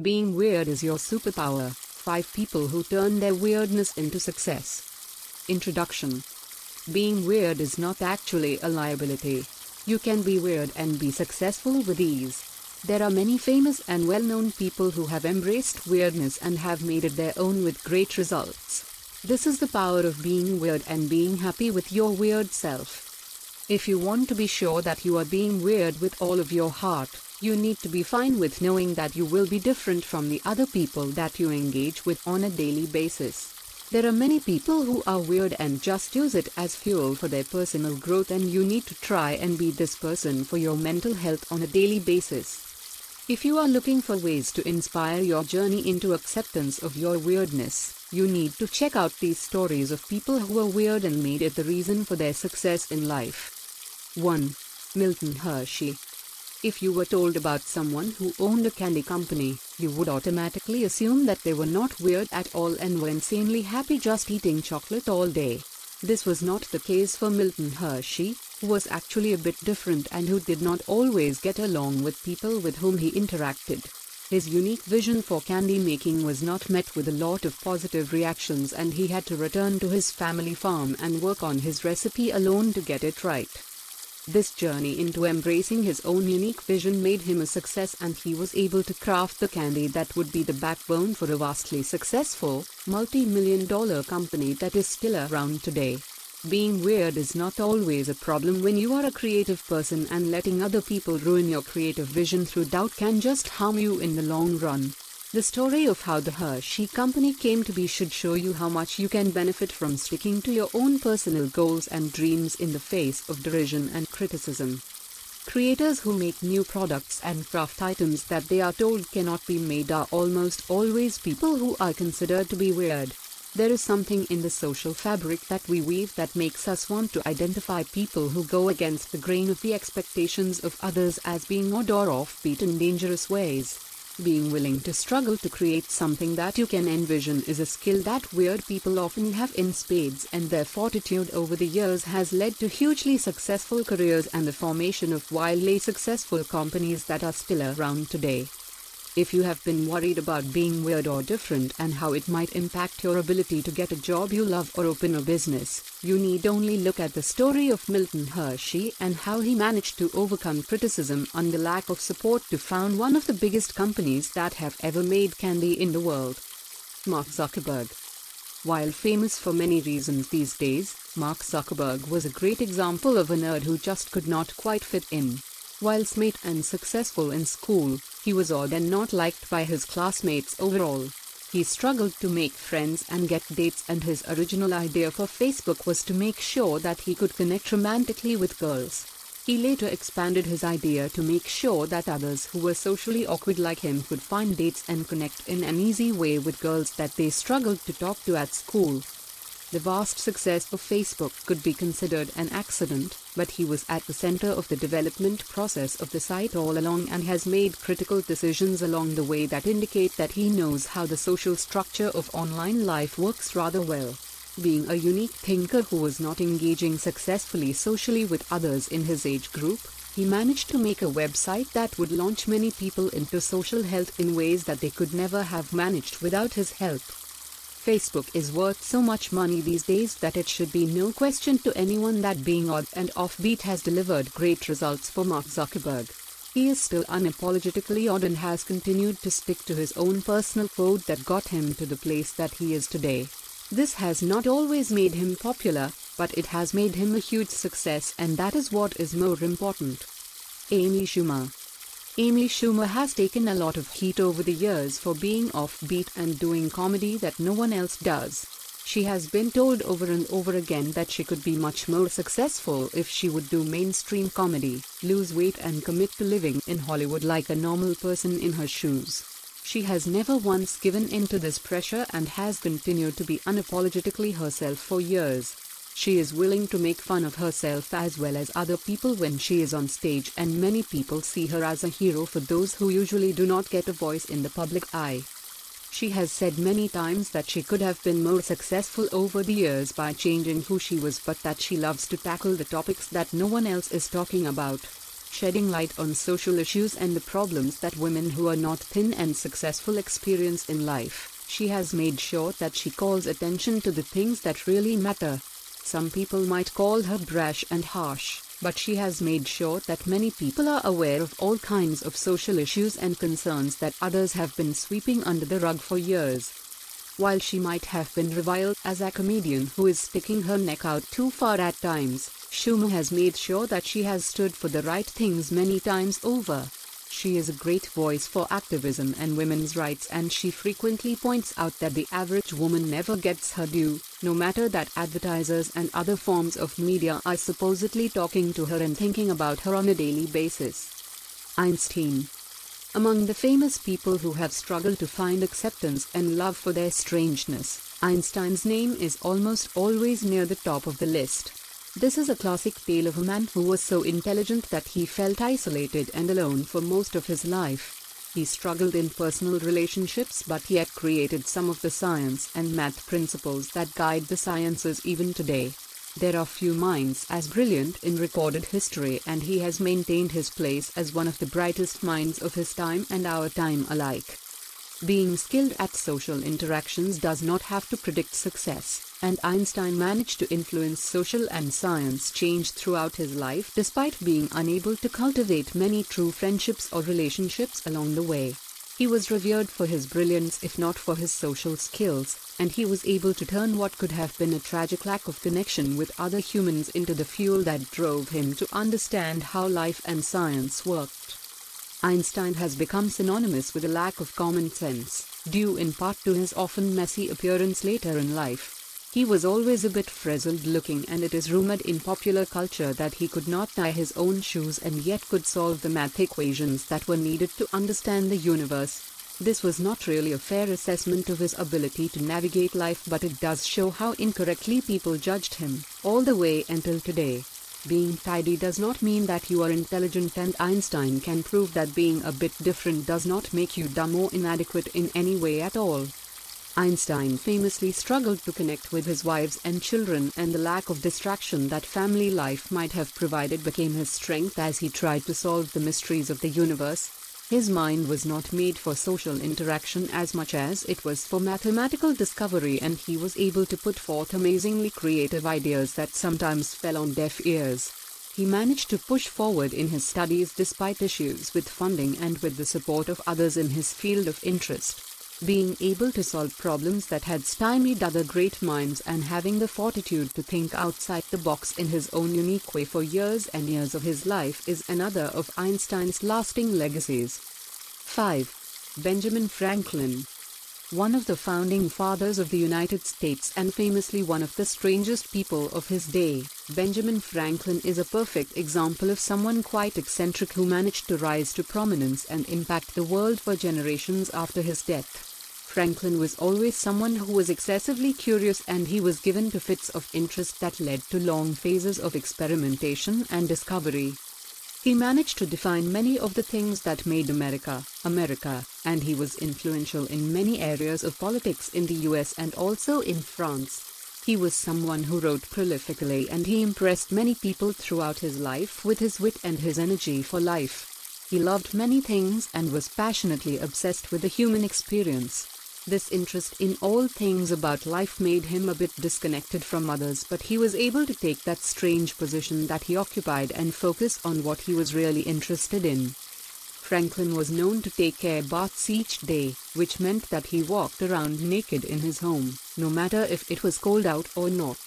Being weird is your superpower. 5 people who turn their weirdness into success. Introduction Being weird is not actually a liability. You can be weird and be successful with ease. There are many famous and well known people who have embraced weirdness and have made it their own with great results. This is the power of being weird and being happy with your weird self. If you want to be sure that you are being weird with all of your heart, you need to be fine with knowing that you will be different from the other people that you engage with on a daily basis. There are many people who are weird and just use it as fuel for their personal growth, and you need to try and be this person for your mental health on a daily basis. If you are looking for ways to inspire your journey into acceptance of your weirdness, you need to check out these stories of people who are weird and made it the reason for their success in life. 1. Milton Hershey if you were told about someone who owned a candy company, you would automatically assume that they were not weird at all and were insanely happy just eating chocolate all day. This was not the case for Milton Hershey, who was actually a bit different and who did not always get along with people with whom he interacted. His unique vision for candy making was not met with a lot of positive reactions and he had to return to his family farm and work on his recipe alone to get it right. This journey into embracing his own unique vision made him a success and he was able to craft the candy that would be the backbone for a vastly successful, multi-million dollar company that is still around today. Being weird is not always a problem when you are a creative person and letting other people ruin your creative vision through doubt can just harm you in the long run. The story of how the Hershey Company came to be should show you how much you can benefit from sticking to your own personal goals and dreams in the face of derision and criticism. Creators who make new products and craft items that they are told cannot be made are almost always people who are considered to be weird. There is something in the social fabric that we weave that makes us want to identify people who go against the grain of the expectations of others as being odd or offbeat in dangerous ways. Being willing to struggle to create something that you can envision is a skill that weird people often have in spades, and their fortitude over the years has led to hugely successful careers and the formation of wildly successful companies that are still around today. If you have been worried about being weird or different and how it might impact your ability to get a job you love or open a business, you need only look at the story of Milton Hershey and how he managed to overcome criticism and the lack of support to found one of the biggest companies that have ever made candy in the world. Mark Zuckerberg. While famous for many reasons these days, Mark Zuckerberg was a great example of a nerd who just could not quite fit in. While smart and successful in school, he was odd and not liked by his classmates overall. He struggled to make friends and get dates and his original idea for Facebook was to make sure that he could connect romantically with girls. He later expanded his idea to make sure that others who were socially awkward like him could find dates and connect in an easy way with girls that they struggled to talk to at school. The vast success of Facebook could be considered an accident, but he was at the center of the development process of the site all along and has made critical decisions along the way that indicate that he knows how the social structure of online life works rather well. Being a unique thinker who was not engaging successfully socially with others in his age group, he managed to make a website that would launch many people into social health in ways that they could never have managed without his help. Facebook is worth so much money these days that it should be no question to anyone that being odd and offbeat has delivered great results for Mark Zuckerberg. He is still unapologetically odd and has continued to stick to his own personal code that got him to the place that he is today. This has not always made him popular, but it has made him a huge success and that is what is more important. Amy Schumer Amy Schumer has taken a lot of heat over the years for being offbeat and doing comedy that no one else does. She has been told over and over again that she could be much more successful if she would do mainstream comedy, lose weight and commit to living in Hollywood like a normal person in her shoes. She has never once given in to this pressure and has continued to be unapologetically herself for years. She is willing to make fun of herself as well as other people when she is on stage and many people see her as a hero for those who usually do not get a voice in the public eye. She has said many times that she could have been more successful over the years by changing who she was but that she loves to tackle the topics that no one else is talking about. shedding light on social issues and the problems that women who are not thin and successful experience in life. She has made sure that she calls attention to the things that really matter. Some people might call her brash and harsh, but she has made sure that many people are aware of all kinds of social issues and concerns that others have been sweeping under the rug for years. While she might have been reviled as a comedian who is sticking her neck out too far at times, Schumer has made sure that she has stood for the right things many times over. She is a great voice for activism and women's rights and she frequently points out that the average woman never gets her due, no matter that advertisers and other forms of media are supposedly talking to her and thinking about her on a daily basis. Einstein among the famous people who have struggled to find acceptance and love for their strangeness, Einstein's name is almost always near the top of the list. This is a classic tale of a man who was so intelligent that he felt isolated and alone for most of his life. He struggled in personal relationships but yet created some of the science and math principles that guide the sciences even today. There are few minds as brilliant in recorded history and he has maintained his place as one of the brightest minds of his time and our time alike. Being skilled at social interactions does not have to predict success, and Einstein managed to influence social and science change throughout his life despite being unable to cultivate many true friendships or relationships along the way. He was revered for his brilliance if not for his social skills, and he was able to turn what could have been a tragic lack of connection with other humans into the fuel that drove him to understand how life and science worked. Einstein has become synonymous with a lack of common sense, due in part to his often messy appearance later in life. He was always a bit frizzled looking and it is rumored in popular culture that he could not tie his own shoes and yet could solve the math equations that were needed to understand the universe. This was not really a fair assessment of his ability to navigate life but it does show how incorrectly people judged him, all the way until today. Being tidy does not mean that you are intelligent and Einstein can prove that being a bit different does not make you dumb or inadequate in any way at all. Einstein famously struggled to connect with his wives and children and the lack of distraction that family life might have provided became his strength as he tried to solve the mysteries of the universe. His mind was not made for social interaction as much as it was for mathematical discovery and he was able to put forth amazingly creative ideas that sometimes fell on deaf ears. He managed to push forward in his studies despite issues with funding and with the support of others in his field of interest being able to solve problems that had stymied other great minds and having the fortitude to think outside the box in his own unique way for years and years of his life is another of Einstein's lasting legacies. 5. Benjamin Franklin one of the founding fathers of the United States and famously one of the strangest people of his day, Benjamin Franklin is a perfect example of someone quite eccentric who managed to rise to prominence and impact the world for generations after his death. Franklin was always someone who was excessively curious and he was given to fits of interest that led to long phases of experimentation and discovery. He managed to define many of the things that made America, America, and he was influential in many areas of politics in the US and also in France. He was someone who wrote prolifically and he impressed many people throughout his life with his wit and his energy for life. He loved many things and was passionately obsessed with the human experience. This interest in all things about life made him a bit disconnected from others, but he was able to take that strange position that he occupied and focus on what he was really interested in. Franklin was known to take air baths each day, which meant that he walked around naked in his home, no matter if it was cold out or not.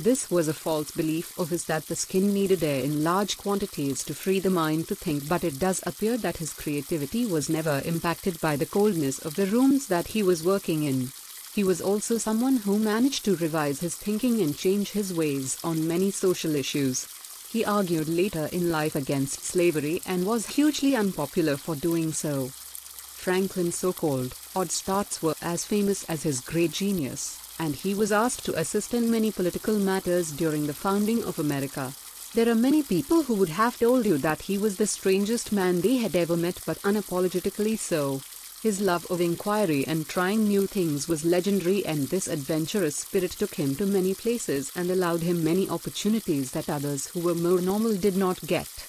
This was a false belief of his that the skin needed air in large quantities to free the mind to think but it does appear that his creativity was never impacted by the coldness of the rooms that he was working in. He was also someone who managed to revise his thinking and change his ways on many social issues. He argued later in life against slavery and was hugely unpopular for doing so. Franklin's so-called odd starts were as famous as his great genius and he was asked to assist in many political matters during the founding of America. There are many people who would have told you that he was the strangest man they had ever met but unapologetically so. His love of inquiry and trying new things was legendary and this adventurous spirit took him to many places and allowed him many opportunities that others who were more normal did not get.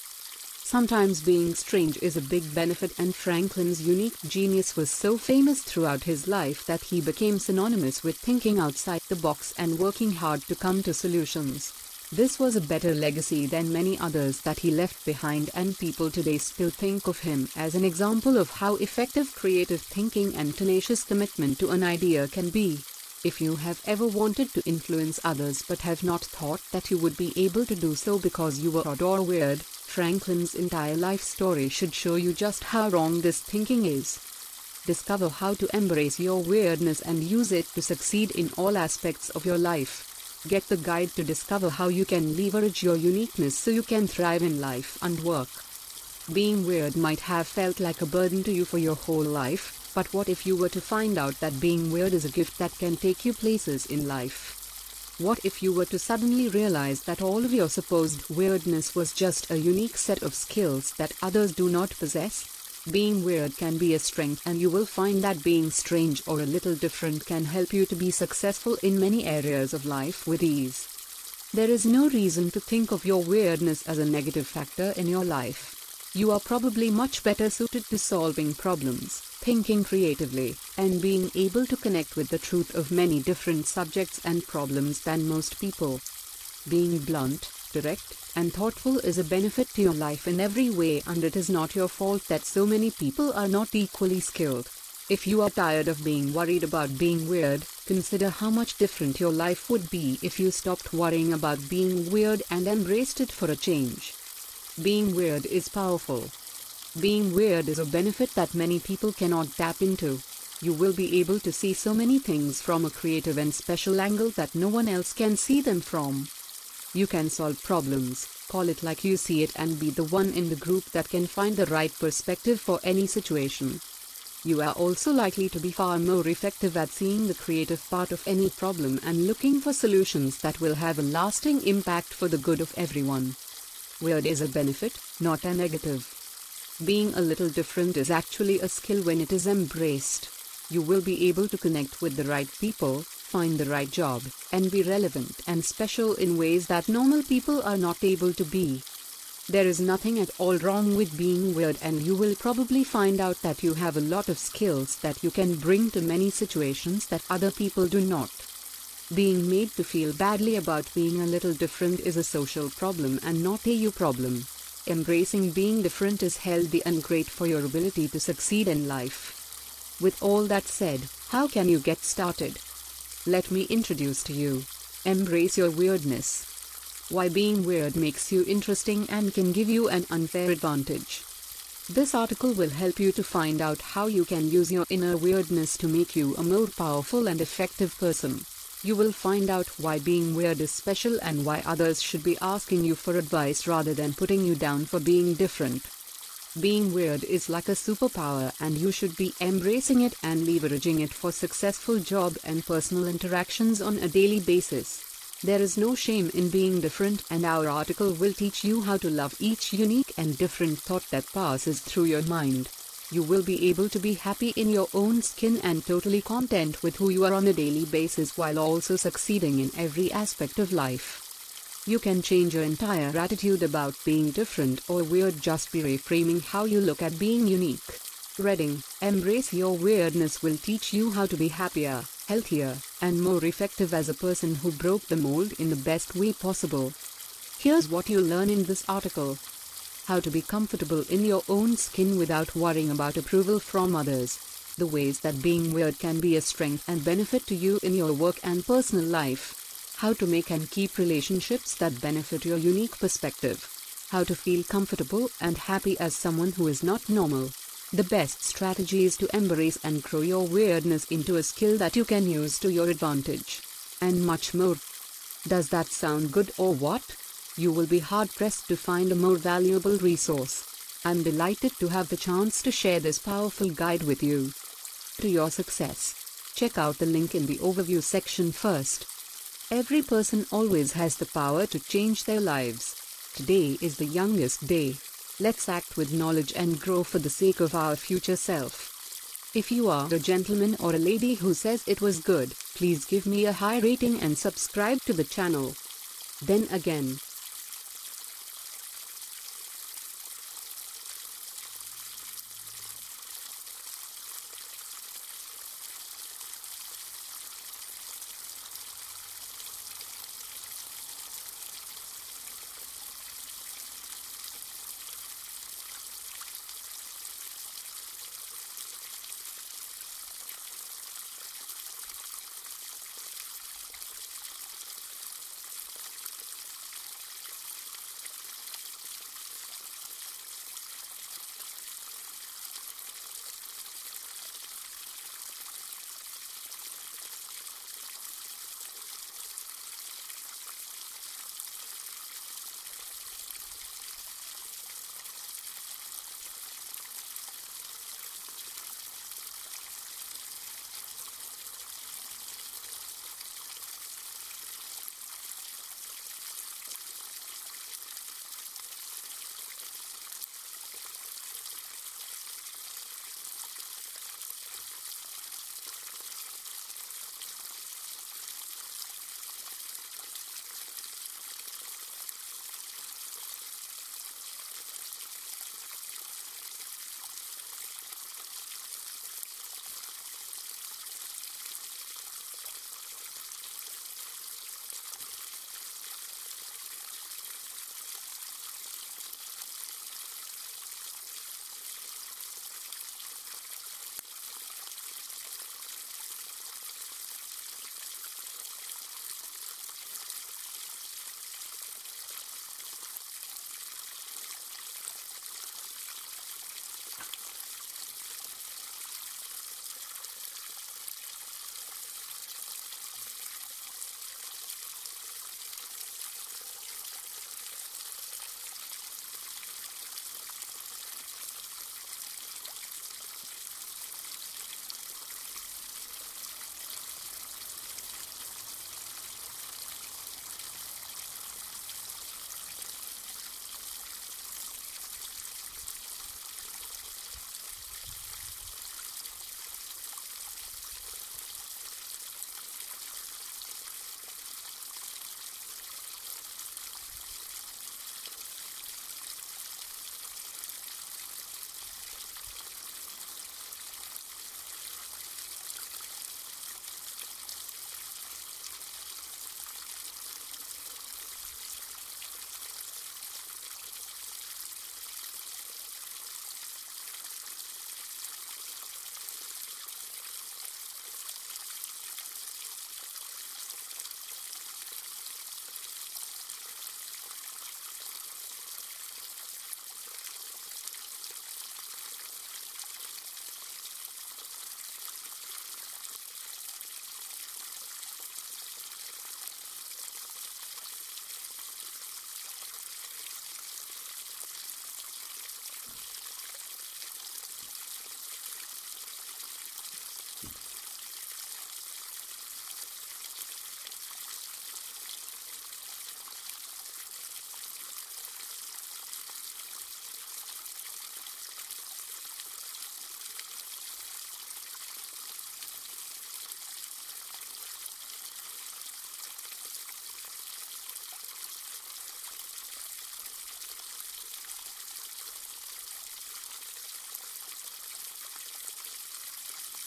Sometimes being strange is a big benefit, and Franklin's unique genius was so famous throughout his life that he became synonymous with thinking outside the box and working hard to come to solutions. This was a better legacy than many others that he left behind, and people today still think of him as an example of how effective creative thinking and tenacious commitment to an idea can be. If you have ever wanted to influence others but have not thought that you would be able to do so because you were odd or weird, Franklin's entire life story should show you just how wrong this thinking is. Discover how to embrace your weirdness and use it to succeed in all aspects of your life. Get the guide to discover how you can leverage your uniqueness so you can thrive in life and work. Being weird might have felt like a burden to you for your whole life, but what if you were to find out that being weird is a gift that can take you places in life? What if you were to suddenly realize that all of your supposed weirdness was just a unique set of skills that others do not possess? Being weird can be a strength, and you will find that being strange or a little different can help you to be successful in many areas of life with ease. There is no reason to think of your weirdness as a negative factor in your life. You are probably much better suited to solving problems thinking creatively, and being able to connect with the truth of many different subjects and problems than most people. Being blunt, direct, and thoughtful is a benefit to your life in every way, and it is not your fault that so many people are not equally skilled. If you are tired of being worried about being weird, consider how much different your life would be if you stopped worrying about being weird and embraced it for a change. Being weird is powerful. Being weird is a benefit that many people cannot tap into. You will be able to see so many things from a creative and special angle that no one else can see them from. You can solve problems, call it like you see it, and be the one in the group that can find the right perspective for any situation. You are also likely to be far more effective at seeing the creative part of any problem and looking for solutions that will have a lasting impact for the good of everyone. Weird is a benefit, not a negative. Being a little different is actually a skill when it is embraced. You will be able to connect with the right people, find the right job, and be relevant and special in ways that normal people are not able to be. There is nothing at all wrong with being weird, and you will probably find out that you have a lot of skills that you can bring to many situations that other people do not. Being made to feel badly about being a little different is a social problem and not a you problem. Embracing being different is healthy and great for your ability to succeed in life. With all that said, how can you get started? Let me introduce to you. Embrace your weirdness. Why being weird makes you interesting and can give you an unfair advantage. This article will help you to find out how you can use your inner weirdness to make you a more powerful and effective person. You will find out why being weird is special and why others should be asking you for advice rather than putting you down for being different. Being weird is like a superpower and you should be embracing it and leveraging it for successful job and personal interactions on a daily basis. There is no shame in being different and our article will teach you how to love each unique and different thought that passes through your mind you will be able to be happy in your own skin and totally content with who you are on a daily basis while also succeeding in every aspect of life. You can change your entire attitude about being different or weird just by reframing how you look at being unique. Reading, Embrace Your Weirdness will teach you how to be happier, healthier, and more effective as a person who broke the mold in the best way possible. Here's what you'll learn in this article how to be comfortable in your own skin without worrying about approval from others, the ways that being weird can be a strength and benefit to you in your work and personal life, how to make and keep relationships that benefit your unique perspective, how to feel comfortable and happy as someone who is not normal. The best strategy is to embrace and grow your weirdness into a skill that you can use to your advantage. And much more. Does that sound good or what? You will be hard pressed to find a more valuable resource. I'm delighted to have the chance to share this powerful guide with you. To your success, check out the link in the overview section first. Every person always has the power to change their lives. Today is the youngest day. Let's act with knowledge and grow for the sake of our future self. If you are a gentleman or a lady who says it was good, please give me a high rating and subscribe to the channel. Then again,